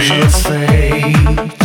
should say?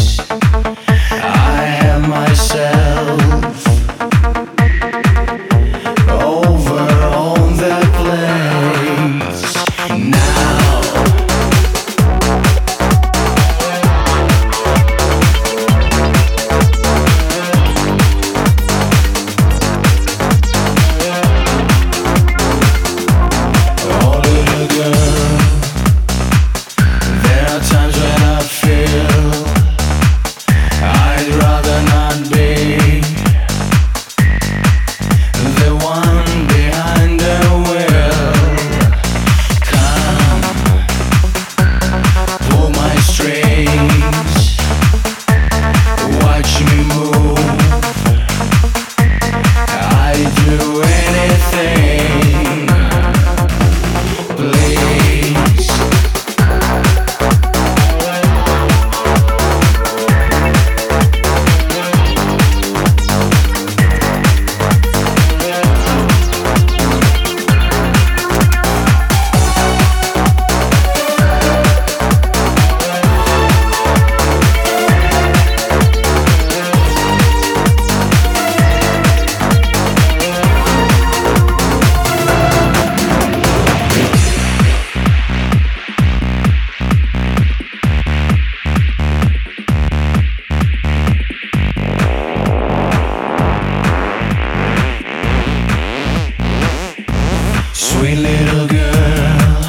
Sweet little girl,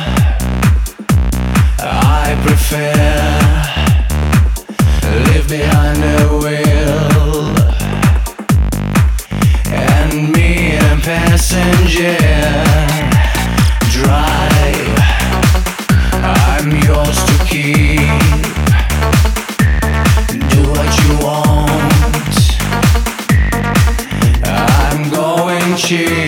I prefer live behind her wheel and me a passenger drive. I'm yours to keep. Do what you want. I'm going to.